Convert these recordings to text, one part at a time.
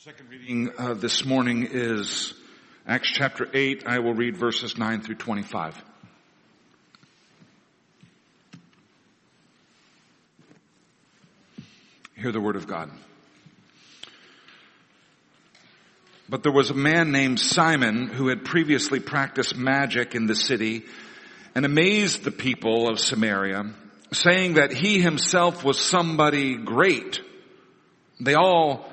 Second reading uh, this morning is Acts chapter 8. I will read verses 9 through 25. Hear the word of God. But there was a man named Simon who had previously practiced magic in the city and amazed the people of Samaria, saying that he himself was somebody great. They all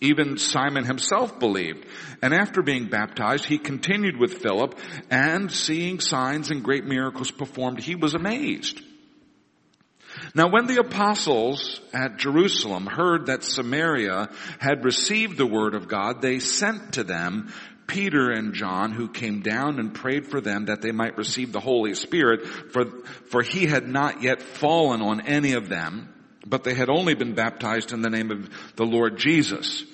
Even Simon himself believed. And after being baptized, he continued with Philip and seeing signs and great miracles performed, he was amazed. Now when the apostles at Jerusalem heard that Samaria had received the word of God, they sent to them Peter and John who came down and prayed for them that they might receive the Holy Spirit for, for he had not yet fallen on any of them but they had only been baptized in the name of the Lord Jesus.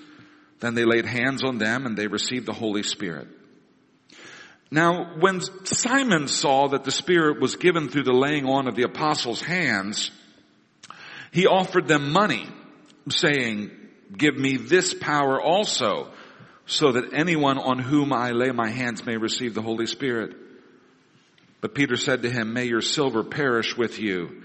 Then they laid hands on them and they received the Holy Spirit. Now, when Simon saw that the Spirit was given through the laying on of the apostles' hands, he offered them money, saying, give me this power also, so that anyone on whom I lay my hands may receive the Holy Spirit. But Peter said to him, may your silver perish with you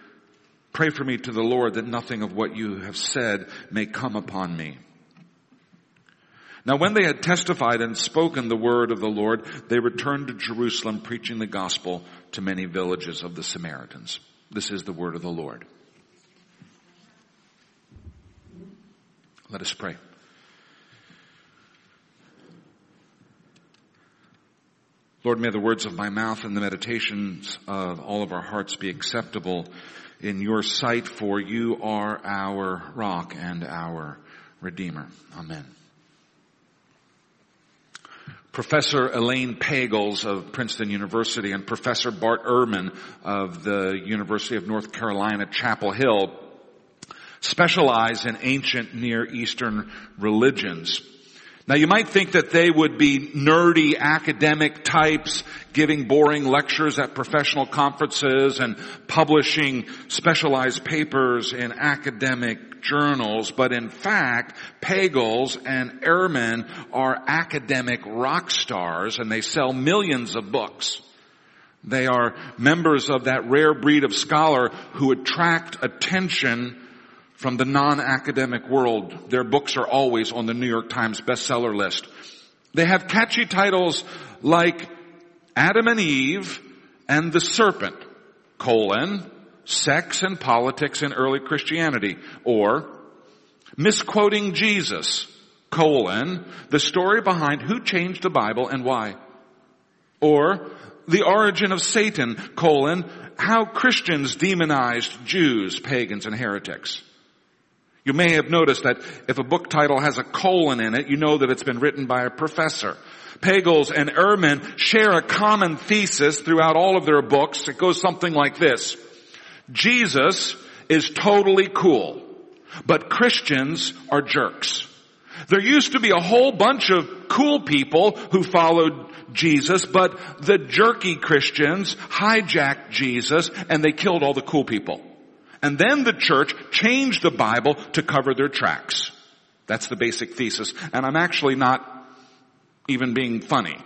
Pray for me to the Lord that nothing of what you have said may come upon me. Now when they had testified and spoken the word of the Lord, they returned to Jerusalem preaching the gospel to many villages of the Samaritans. This is the word of the Lord. Let us pray. Lord, may the words of my mouth and the meditations of all of our hearts be acceptable in your sight, for you are our rock and our redeemer. Amen. Professor Elaine Pagels of Princeton University and Professor Bart Ehrman of the University of North Carolina, Chapel Hill specialize in ancient Near Eastern religions. Now you might think that they would be nerdy academic types giving boring lectures at professional conferences and publishing specialized papers in academic journals, but in fact, Pagels and Ehrman are academic rock stars and they sell millions of books. They are members of that rare breed of scholar who attract attention from the non-academic world. Their books are always on the New York Times bestseller list. They have catchy titles like Adam and Eve and the Serpent, colon, Sex and Politics in Early Christianity, or Misquoting Jesus, colon, the story behind who changed the Bible and why. Or The Origin of Satan, colon, how Christians demonized Jews, pagans, and heretics. You may have noticed that if a book title has a colon in it, you know that it's been written by a professor. Pagels and Ehrman share a common thesis throughout all of their books. It goes something like this. Jesus is totally cool, but Christians are jerks. There used to be a whole bunch of cool people who followed Jesus, but the jerky Christians hijacked Jesus and they killed all the cool people. And then the church changed the Bible to cover their tracks. That's the basic thesis. And I'm actually not even being funny.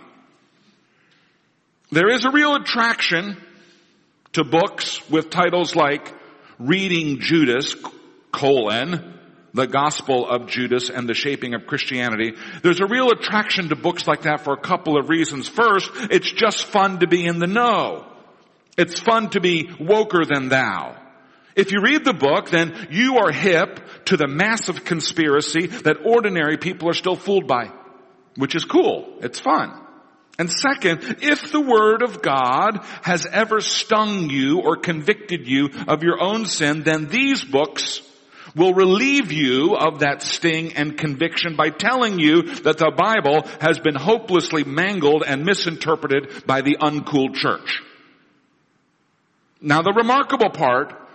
There is a real attraction to books with titles like Reading Judas, colon, the Gospel of Judas and the Shaping of Christianity. There's a real attraction to books like that for a couple of reasons. First, it's just fun to be in the know. It's fun to be woker than thou. If you read the book, then you are hip to the massive conspiracy that ordinary people are still fooled by, which is cool. It's fun. And second, if the Word of God has ever stung you or convicted you of your own sin, then these books will relieve you of that sting and conviction by telling you that the Bible has been hopelessly mangled and misinterpreted by the uncool church. Now the remarkable part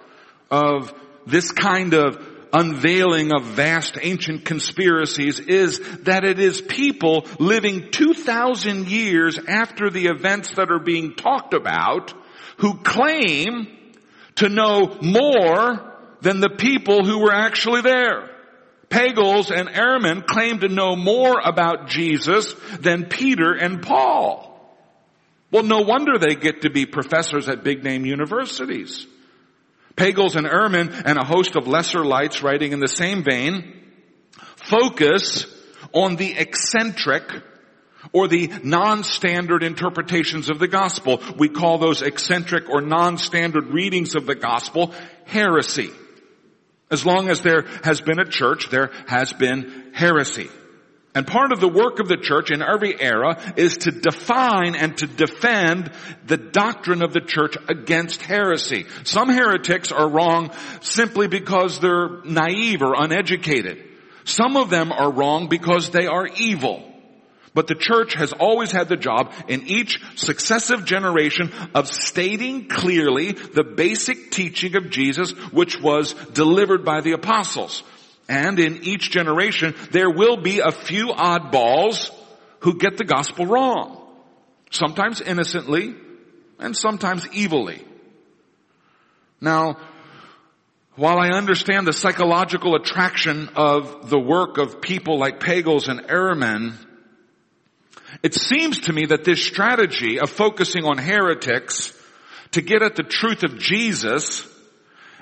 of this kind of unveiling of vast ancient conspiracies is that it is people living 2,000 years after the events that are being talked about who claim to know more than the people who were actually there. Pagels and Ehrman claim to know more about Jesus than Peter and Paul. Well, no wonder they get to be professors at big name universities. Pagels and Ehrman and a host of lesser lights writing in the same vein focus on the eccentric or the non-standard interpretations of the gospel. We call those eccentric or non-standard readings of the gospel heresy. As long as there has been a church, there has been heresy. And part of the work of the church in every era is to define and to defend the doctrine of the church against heresy. Some heretics are wrong simply because they're naive or uneducated. Some of them are wrong because they are evil. But the church has always had the job in each successive generation of stating clearly the basic teaching of Jesus which was delivered by the apostles. And in each generation, there will be a few oddballs who get the gospel wrong. Sometimes innocently and sometimes evilly. Now, while I understand the psychological attraction of the work of people like Pagels and Ehrman, it seems to me that this strategy of focusing on heretics to get at the truth of Jesus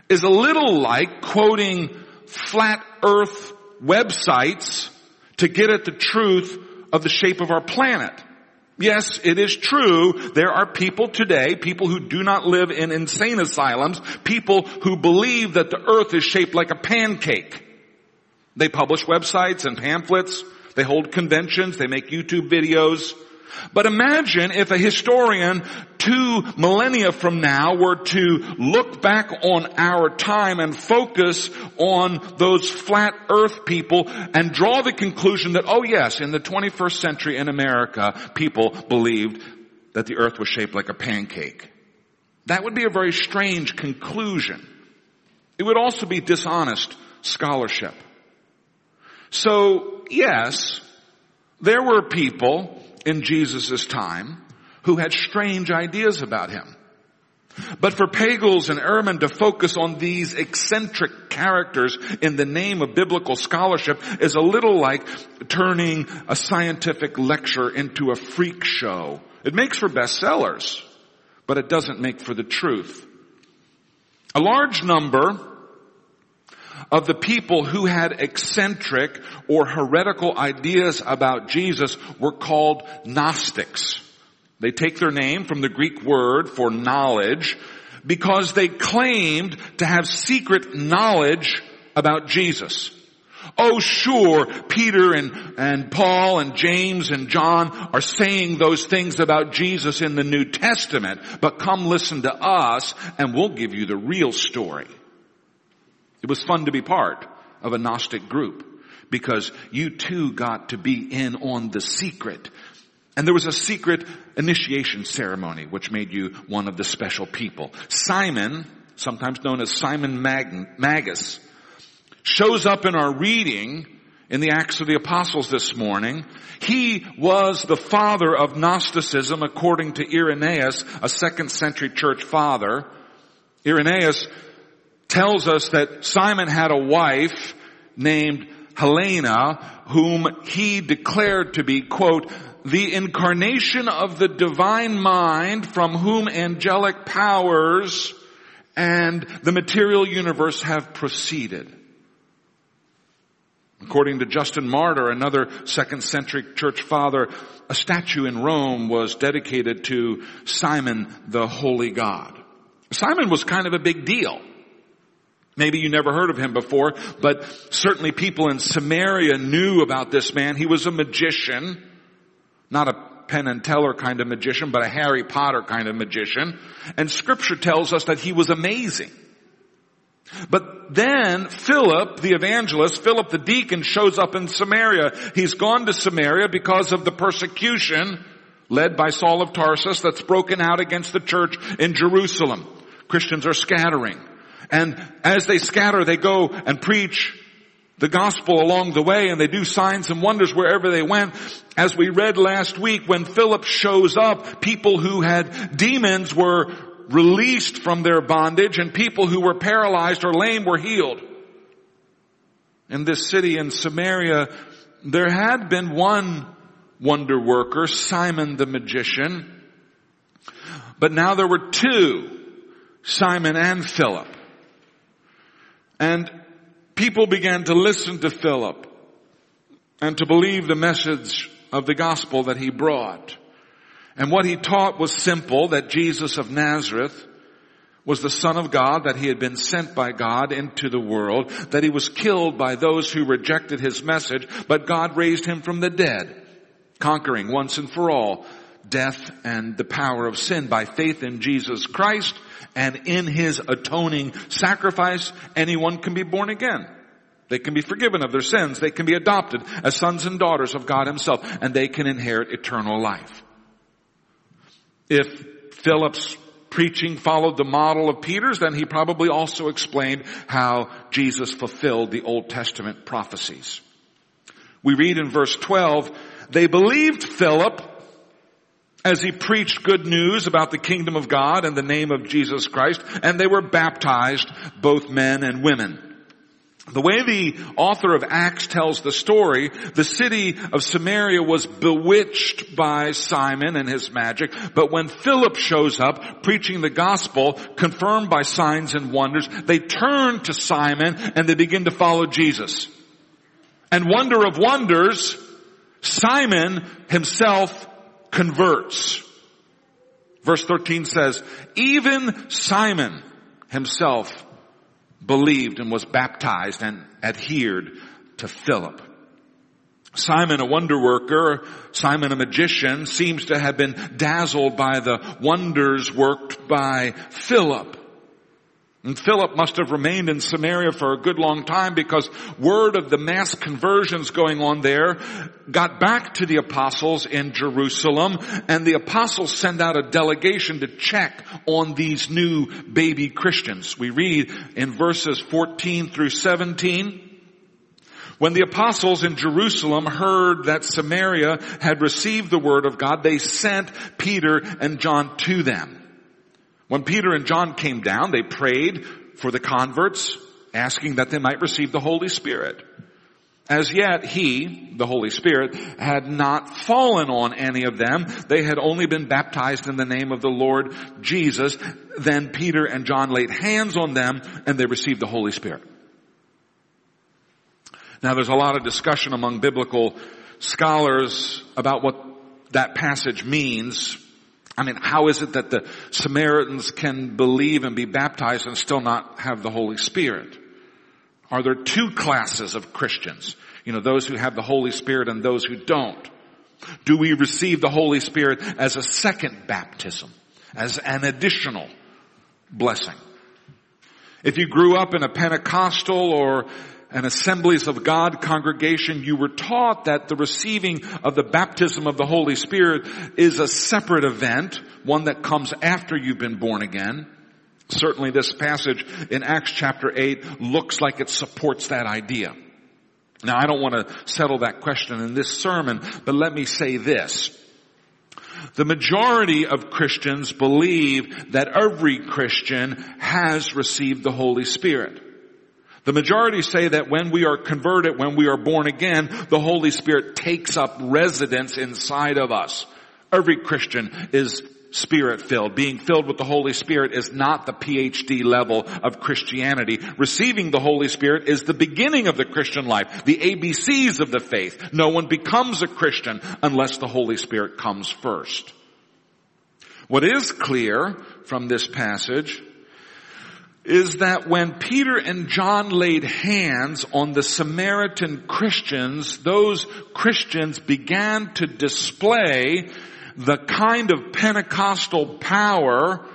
is a little like quoting flat earth websites to get at the truth of the shape of our planet. Yes, it is true. There are people today, people who do not live in insane asylums, people who believe that the earth is shaped like a pancake. They publish websites and pamphlets. They hold conventions. They make YouTube videos. But imagine if a historian two millennia from now were to look back on our time and focus on those flat earth people and draw the conclusion that, oh yes, in the 21st century in America, people believed that the earth was shaped like a pancake. That would be a very strange conclusion. It would also be dishonest scholarship. So, yes, there were people in Jesus' time who had strange ideas about him. But for Pagels and Ehrman to focus on these eccentric characters in the name of biblical scholarship is a little like turning a scientific lecture into a freak show. It makes for bestsellers, but it doesn't make for the truth. A large number of the people who had eccentric or heretical ideas about Jesus were called Gnostics. They take their name from the Greek word for knowledge because they claimed to have secret knowledge about Jesus. Oh sure, Peter and, and Paul and James and John are saying those things about Jesus in the New Testament, but come listen to us and we'll give you the real story. It was fun to be part of a Gnostic group because you too got to be in on the secret. And there was a secret initiation ceremony which made you one of the special people. Simon, sometimes known as Simon Mag- Magus, shows up in our reading in the Acts of the Apostles this morning. He was the father of Gnosticism according to Irenaeus, a second century church father. Irenaeus tells us that Simon had a wife named Helena whom he declared to be, quote, the incarnation of the divine mind from whom angelic powers and the material universe have proceeded. According to Justin Martyr, another second century church father, a statue in Rome was dedicated to Simon the Holy God. Simon was kind of a big deal. Maybe you never heard of him before, but certainly people in Samaria knew about this man. He was a magician, not a Penn and Teller kind of magician, but a Harry Potter kind of magician. And scripture tells us that he was amazing. But then Philip, the evangelist, Philip the deacon shows up in Samaria. He's gone to Samaria because of the persecution led by Saul of Tarsus that's broken out against the church in Jerusalem. Christians are scattering. And as they scatter, they go and preach the gospel along the way and they do signs and wonders wherever they went. As we read last week, when Philip shows up, people who had demons were released from their bondage and people who were paralyzed or lame were healed. In this city in Samaria, there had been one wonder worker, Simon the magician, but now there were two, Simon and Philip. And people began to listen to Philip and to believe the message of the gospel that he brought. And what he taught was simple, that Jesus of Nazareth was the Son of God, that he had been sent by God into the world, that he was killed by those who rejected his message, but God raised him from the dead, conquering once and for all death and the power of sin by faith in Jesus Christ and in his atoning sacrifice, anyone can be born again. They can be forgiven of their sins. They can be adopted as sons and daughters of God himself and they can inherit eternal life. If Philip's preaching followed the model of Peter's, then he probably also explained how Jesus fulfilled the Old Testament prophecies. We read in verse 12, they believed Philip as he preached good news about the kingdom of God and the name of Jesus Christ, and they were baptized, both men and women. The way the author of Acts tells the story, the city of Samaria was bewitched by Simon and his magic, but when Philip shows up preaching the gospel, confirmed by signs and wonders, they turn to Simon and they begin to follow Jesus. And wonder of wonders, Simon himself converts. Verse 13 says, even Simon himself believed and was baptized and adhered to Philip. Simon, a wonder worker, Simon, a magician, seems to have been dazzled by the wonders worked by Philip. And Philip must have remained in Samaria for a good long time because word of the mass conversions going on there got back to the apostles in Jerusalem and the apostles send out a delegation to check on these new baby Christians. We read in verses 14 through 17, when the apostles in Jerusalem heard that Samaria had received the word of God, they sent Peter and John to them. When Peter and John came down, they prayed for the converts, asking that they might receive the Holy Spirit. As yet, he, the Holy Spirit, had not fallen on any of them. They had only been baptized in the name of the Lord Jesus. Then Peter and John laid hands on them and they received the Holy Spirit. Now there's a lot of discussion among biblical scholars about what that passage means. I mean, how is it that the Samaritans can believe and be baptized and still not have the Holy Spirit? Are there two classes of Christians? You know, those who have the Holy Spirit and those who don't. Do we receive the Holy Spirit as a second baptism? As an additional blessing? If you grew up in a Pentecostal or an assemblies of God congregation, you were taught that the receiving of the baptism of the Holy Spirit is a separate event, one that comes after you've been born again. Certainly this passage in Acts chapter 8 looks like it supports that idea. Now I don't want to settle that question in this sermon, but let me say this. The majority of Christians believe that every Christian has received the Holy Spirit. The majority say that when we are converted, when we are born again, the Holy Spirit takes up residence inside of us. Every Christian is spirit filled. Being filled with the Holy Spirit is not the PhD level of Christianity. Receiving the Holy Spirit is the beginning of the Christian life, the ABCs of the faith. No one becomes a Christian unless the Holy Spirit comes first. What is clear from this passage is that when Peter and John laid hands on the Samaritan Christians, those Christians began to display the kind of Pentecostal power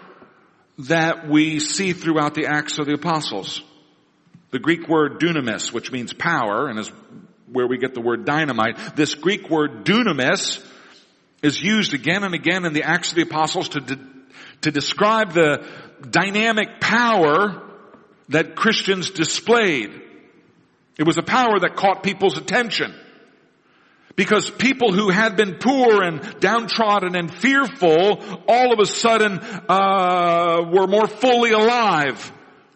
that we see throughout the Acts of the Apostles. The Greek word dunamis, which means power, and is where we get the word dynamite. This Greek word dunamis is used again and again in the Acts of the Apostles to, de- to describe the dynamic power that Christians displayed. It was a power that caught people's attention. Because people who had been poor and downtrodden and fearful, all of a sudden uh, were more fully alive,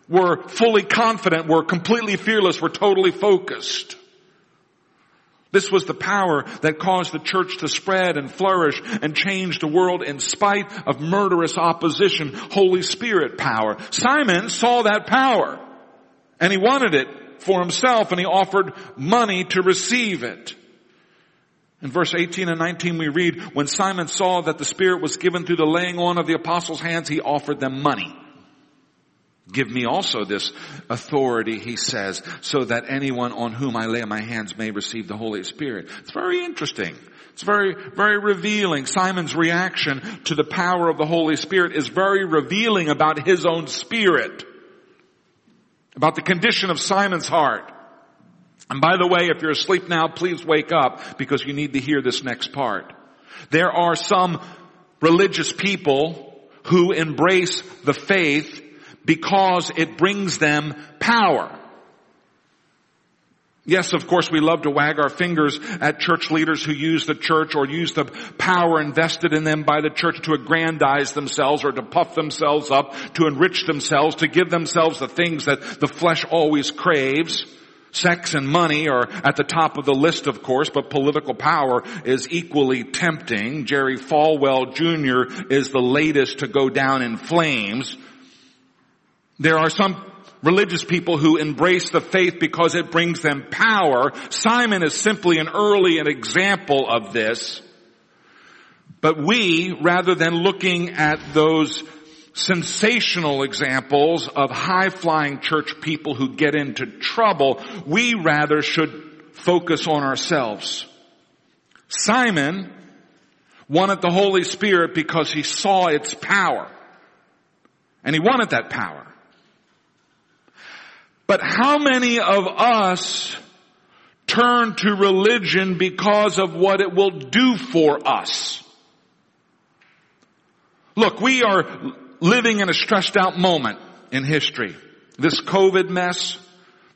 were fully confident, were completely fearless, were totally focused. This was the power that caused the church to spread and flourish and change the world in spite of murderous opposition, Holy Spirit power. Simon saw that power and he wanted it for himself and he offered money to receive it. In verse 18 and 19 we read, when Simon saw that the Spirit was given through the laying on of the apostles' hands, he offered them money. Give me also this authority, he says, so that anyone on whom I lay my hands may receive the Holy Spirit. It's very interesting. It's very, very revealing. Simon's reaction to the power of the Holy Spirit is very revealing about his own spirit. About the condition of Simon's heart. And by the way, if you're asleep now, please wake up because you need to hear this next part. There are some religious people who embrace the faith because it brings them power. Yes, of course, we love to wag our fingers at church leaders who use the church or use the power invested in them by the church to aggrandize themselves or to puff themselves up, to enrich themselves, to give themselves the things that the flesh always craves. Sex and money are at the top of the list, of course, but political power is equally tempting. Jerry Falwell Jr. is the latest to go down in flames. There are some religious people who embrace the faith because it brings them power. Simon is simply an early an example of this. But we, rather than looking at those sensational examples of high-flying church people who get into trouble. We rather should focus on ourselves. Simon wanted the Holy Spirit because he saw its power. And he wanted that power. But how many of us turn to religion because of what it will do for us? Look, we are living in a stressed out moment in history. This COVID mess,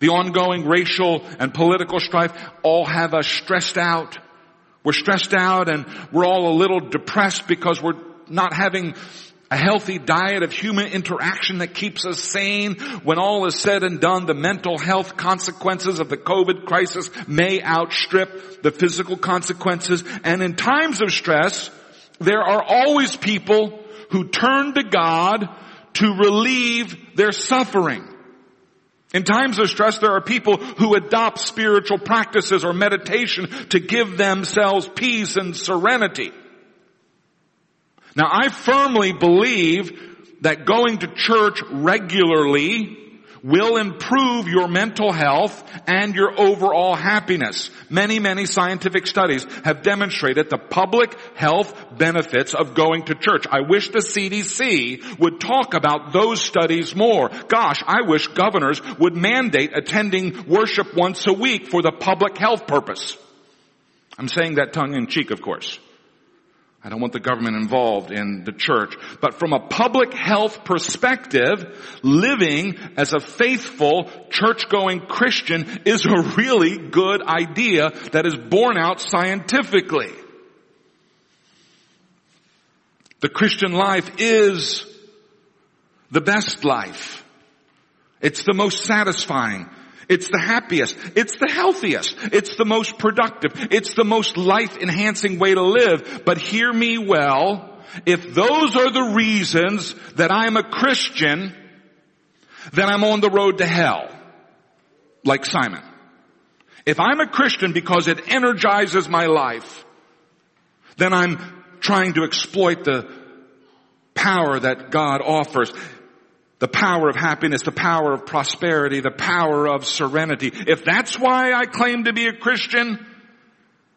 the ongoing racial and political strife all have us stressed out. We're stressed out and we're all a little depressed because we're not having a healthy diet of human interaction that keeps us sane. When all is said and done, the mental health consequences of the COVID crisis may outstrip the physical consequences. And in times of stress, there are always people who turn to God to relieve their suffering. In times of stress, there are people who adopt spiritual practices or meditation to give themselves peace and serenity. Now I firmly believe that going to church regularly will improve your mental health and your overall happiness. Many, many scientific studies have demonstrated the public health benefits of going to church. I wish the CDC would talk about those studies more. Gosh, I wish governors would mandate attending worship once a week for the public health purpose. I'm saying that tongue in cheek, of course. I don't want the government involved in the church. But from a public health perspective, living as a faithful church-going Christian is a really good idea that is borne out scientifically. The Christian life is the best life. It's the most satisfying. It's the happiest. It's the healthiest. It's the most productive. It's the most life enhancing way to live. But hear me well. If those are the reasons that I'm a Christian, then I'm on the road to hell. Like Simon. If I'm a Christian because it energizes my life, then I'm trying to exploit the power that God offers. The power of happiness, the power of prosperity, the power of serenity. If that's why I claim to be a Christian,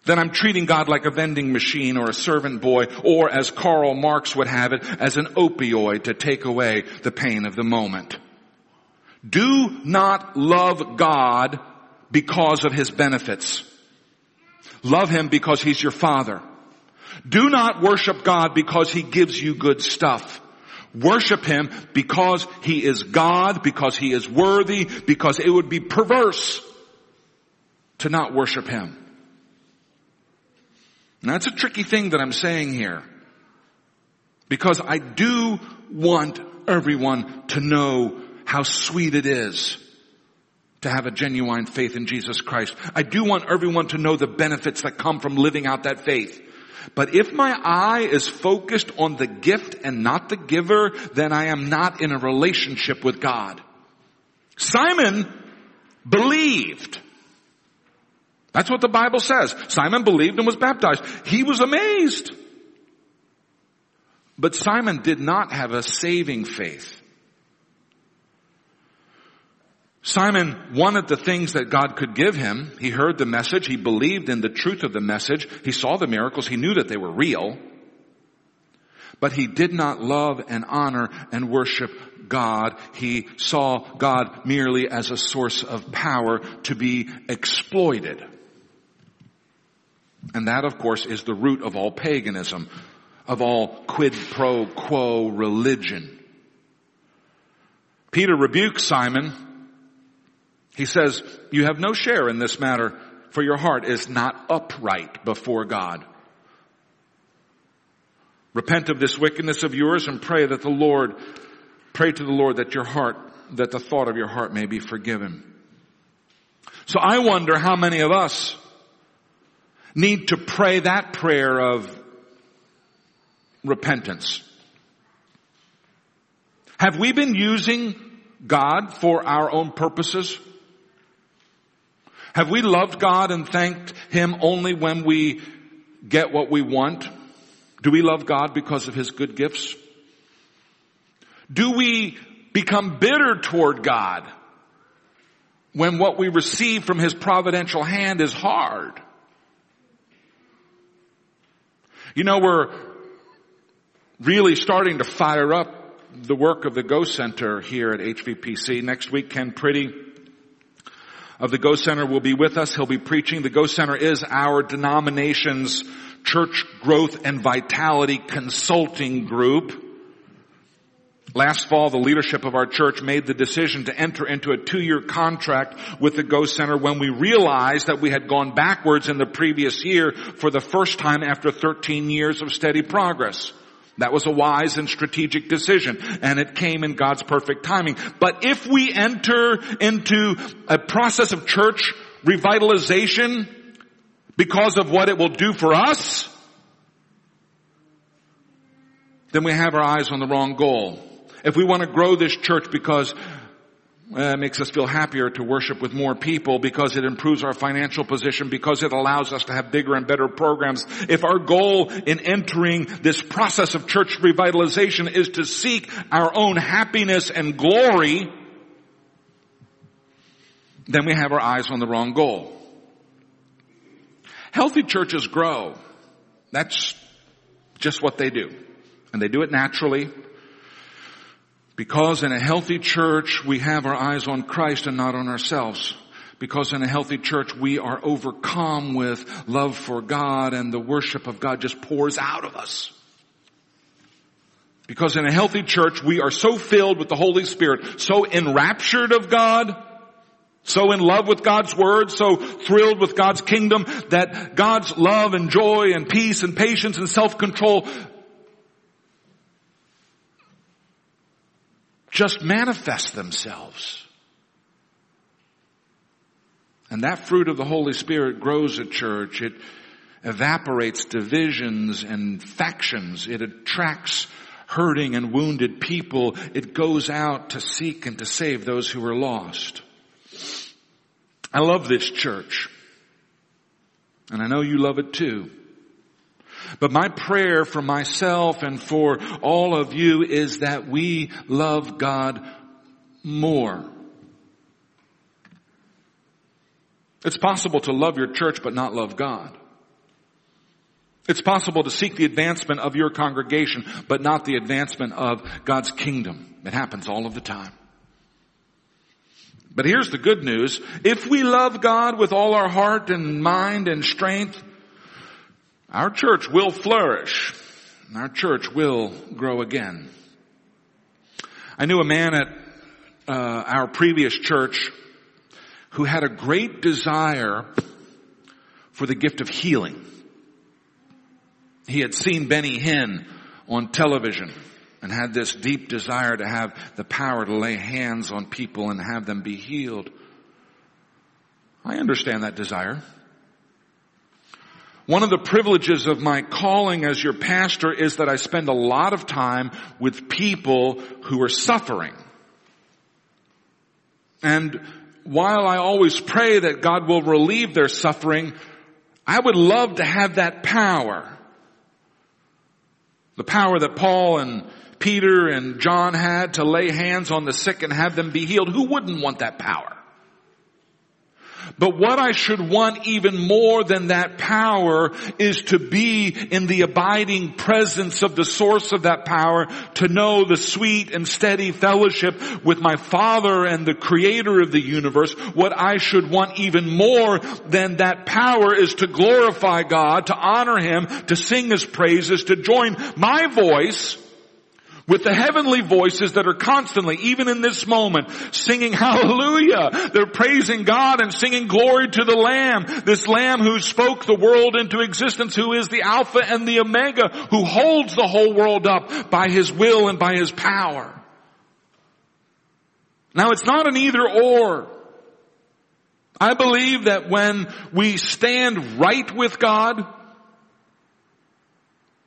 then I'm treating God like a vending machine or a servant boy, or as Karl Marx would have it, as an opioid to take away the pain of the moment. Do not love God because of His benefits. Love Him because He's your Father. Do not worship God because He gives you good stuff. Worship Him because He is God, because He is worthy, because it would be perverse to not worship Him. Now that's a tricky thing that I'm saying here. Because I do want everyone to know how sweet it is to have a genuine faith in Jesus Christ. I do want everyone to know the benefits that come from living out that faith. But if my eye is focused on the gift and not the giver, then I am not in a relationship with God. Simon believed. That's what the Bible says. Simon believed and was baptized. He was amazed. But Simon did not have a saving faith. Simon wanted the things that God could give him. He heard the message. He believed in the truth of the message. He saw the miracles. He knew that they were real. But he did not love and honor and worship God. He saw God merely as a source of power to be exploited. And that, of course, is the root of all paganism, of all quid pro quo religion. Peter rebukes Simon he says, you have no share in this matter, for your heart is not upright before God. Repent of this wickedness of yours and pray that the Lord, pray to the Lord that your heart, that the thought of your heart may be forgiven. So I wonder how many of us need to pray that prayer of repentance. Have we been using God for our own purposes? Have we loved God and thanked Him only when we get what we want? Do we love God because of His good gifts? Do we become bitter toward God when what we receive from His providential hand is hard? You know, we're really starting to fire up the work of the Go Center here at HVPC. Next week, Ken Priddy of the Go Center will be with us. He'll be preaching. The Go Center is our denomination's church growth and vitality consulting group. Last fall, the leadership of our church made the decision to enter into a two-year contract with the Go Center when we realized that we had gone backwards in the previous year for the first time after 13 years of steady progress. That was a wise and strategic decision and it came in God's perfect timing. But if we enter into a process of church revitalization because of what it will do for us, then we have our eyes on the wrong goal. If we want to grow this church because Uh, it makes us feel happier to worship with more people because it improves our financial position, because it allows us to have bigger and better programs. If our goal in entering this process of church revitalization is to seek our own happiness and glory, then we have our eyes on the wrong goal. Healthy churches grow. That's just what they do. And they do it naturally. Because in a healthy church, we have our eyes on Christ and not on ourselves. Because in a healthy church, we are overcome with love for God and the worship of God just pours out of us. Because in a healthy church, we are so filled with the Holy Spirit, so enraptured of God, so in love with God's Word, so thrilled with God's kingdom that God's love and joy and peace and patience and self-control just manifest themselves. And that fruit of the Holy Spirit grows at church. It evaporates divisions and factions. It attracts hurting and wounded people. It goes out to seek and to save those who are lost. I love this church. And I know you love it too. But my prayer for myself and for all of you is that we love God more. It's possible to love your church but not love God. It's possible to seek the advancement of your congregation, but not the advancement of God's kingdom. It happens all of the time. But here's the good news. If we love God with all our heart and mind and strength, our church will flourish. Our church will grow again. I knew a man at uh, our previous church who had a great desire for the gift of healing. He had seen Benny Hinn on television and had this deep desire to have the power to lay hands on people and have them be healed. I understand that desire. One of the privileges of my calling as your pastor is that I spend a lot of time with people who are suffering. And while I always pray that God will relieve their suffering, I would love to have that power the power that Paul and Peter and John had to lay hands on the sick and have them be healed. Who wouldn't want that power? But what I should want even more than that power is to be in the abiding presence of the source of that power, to know the sweet and steady fellowship with my Father and the creator of the universe. What I should want even more than that power is to glorify God, to honor Him, to sing His praises, to join my voice with the heavenly voices that are constantly, even in this moment, singing hallelujah. They're praising God and singing glory to the Lamb, this Lamb who spoke the world into existence, who is the Alpha and the Omega, who holds the whole world up by His will and by His power. Now it's not an either or. I believe that when we stand right with God,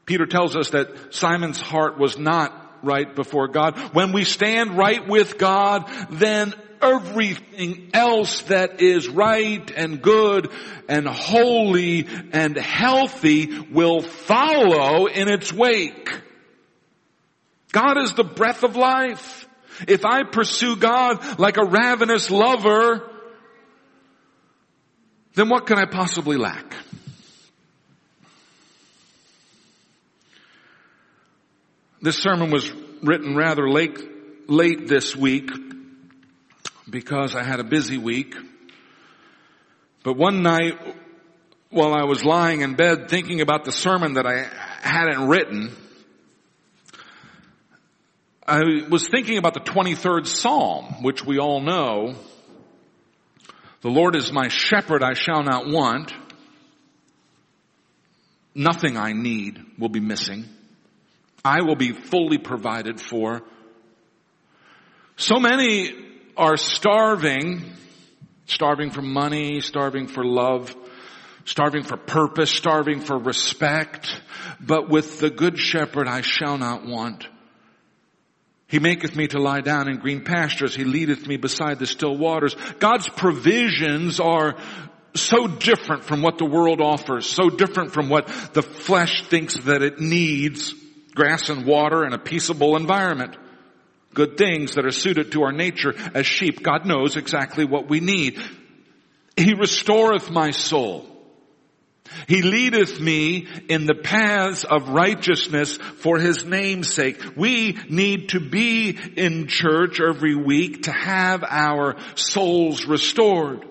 Peter tells us that Simon's heart was not right before God. When we stand right with God, then everything else that is right and good and holy and healthy will follow in its wake. God is the breath of life. If I pursue God like a ravenous lover, then what can I possibly lack? This sermon was written rather late, late this week because I had a busy week. But one night while I was lying in bed thinking about the sermon that I hadn't written, I was thinking about the 23rd Psalm, which we all know. The Lord is my shepherd, I shall not want. Nothing I need will be missing. I will be fully provided for. So many are starving, starving for money, starving for love, starving for purpose, starving for respect, but with the good shepherd I shall not want. He maketh me to lie down in green pastures. He leadeth me beside the still waters. God's provisions are so different from what the world offers, so different from what the flesh thinks that it needs grass and water and a peaceable environment. Good things that are suited to our nature as sheep. God knows exactly what we need. He restoreth my soul. He leadeth me in the paths of righteousness for his name's sake. We need to be in church every week to have our souls restored.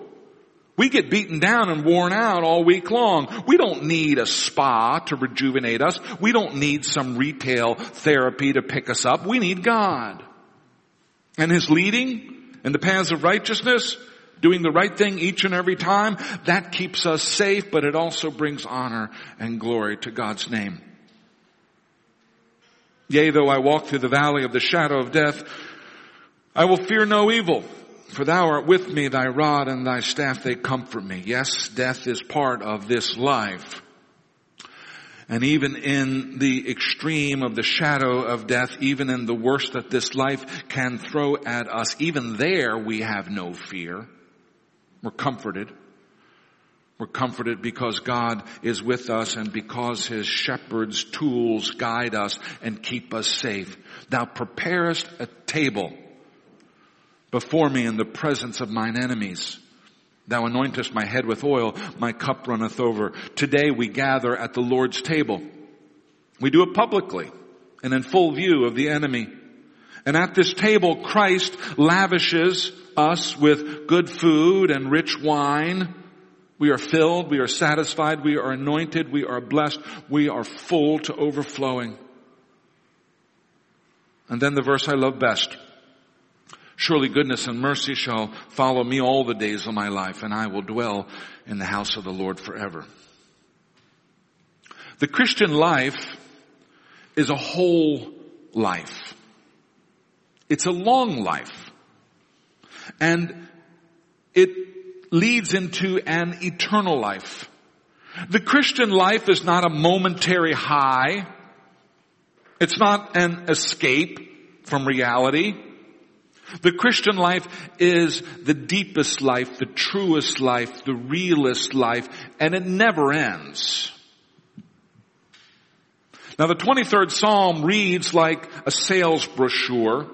We get beaten down and worn out all week long. We don't need a spa to rejuvenate us. We don't need some retail therapy to pick us up. We need God. And His leading in the paths of righteousness, doing the right thing each and every time, that keeps us safe, but it also brings honor and glory to God's name. Yea, though I walk through the valley of the shadow of death, I will fear no evil For thou art with me, thy rod and thy staff, they comfort me. Yes, death is part of this life. And even in the extreme of the shadow of death, even in the worst that this life can throw at us, even there we have no fear. We're comforted. We're comforted because God is with us and because His shepherd's tools guide us and keep us safe. Thou preparest a table before me in the presence of mine enemies. Thou anointest my head with oil, my cup runneth over. Today we gather at the Lord's table. We do it publicly and in full view of the enemy. And at this table, Christ lavishes us with good food and rich wine. We are filled, we are satisfied, we are anointed, we are blessed, we are full to overflowing. And then the verse I love best. Surely goodness and mercy shall follow me all the days of my life, and I will dwell in the house of the Lord forever. The Christian life is a whole life. It's a long life. And it leads into an eternal life. The Christian life is not a momentary high. It's not an escape from reality. The Christian life is the deepest life, the truest life, the realest life, and it never ends. Now the 23rd Psalm reads like a sales brochure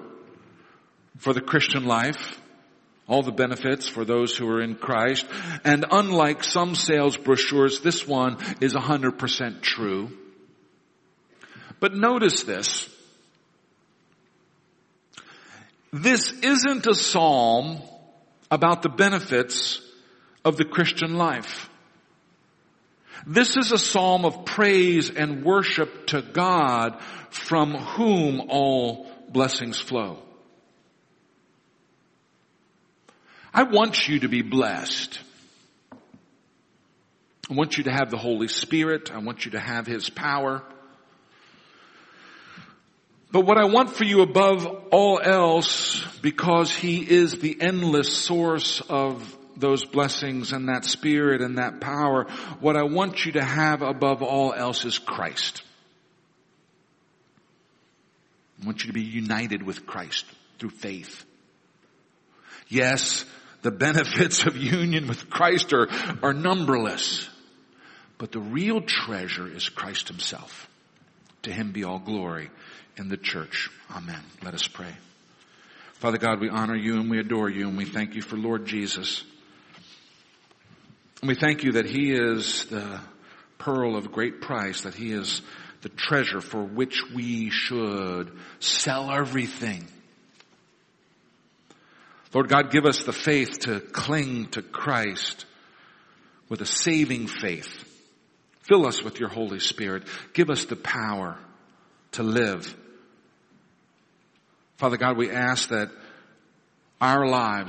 for the Christian life. All the benefits for those who are in Christ. And unlike some sales brochures, this one is 100% true. But notice this. This isn't a psalm about the benefits of the Christian life. This is a psalm of praise and worship to God from whom all blessings flow. I want you to be blessed. I want you to have the Holy Spirit. I want you to have His power. But what I want for you above all else, because He is the endless source of those blessings and that spirit and that power, what I want you to have above all else is Christ. I want you to be united with Christ through faith. Yes, the benefits of union with Christ are, are numberless. But the real treasure is Christ himself. To him be all glory in the church. Amen. Let us pray. Father God, we honor you and we adore you and we thank you for Lord Jesus. And we thank you that he is the pearl of great price, that he is the treasure for which we should sell everything. Lord God, give us the faith to cling to Christ with a saving faith. Fill us with your Holy Spirit. Give us the power to live Father God, we ask that our lives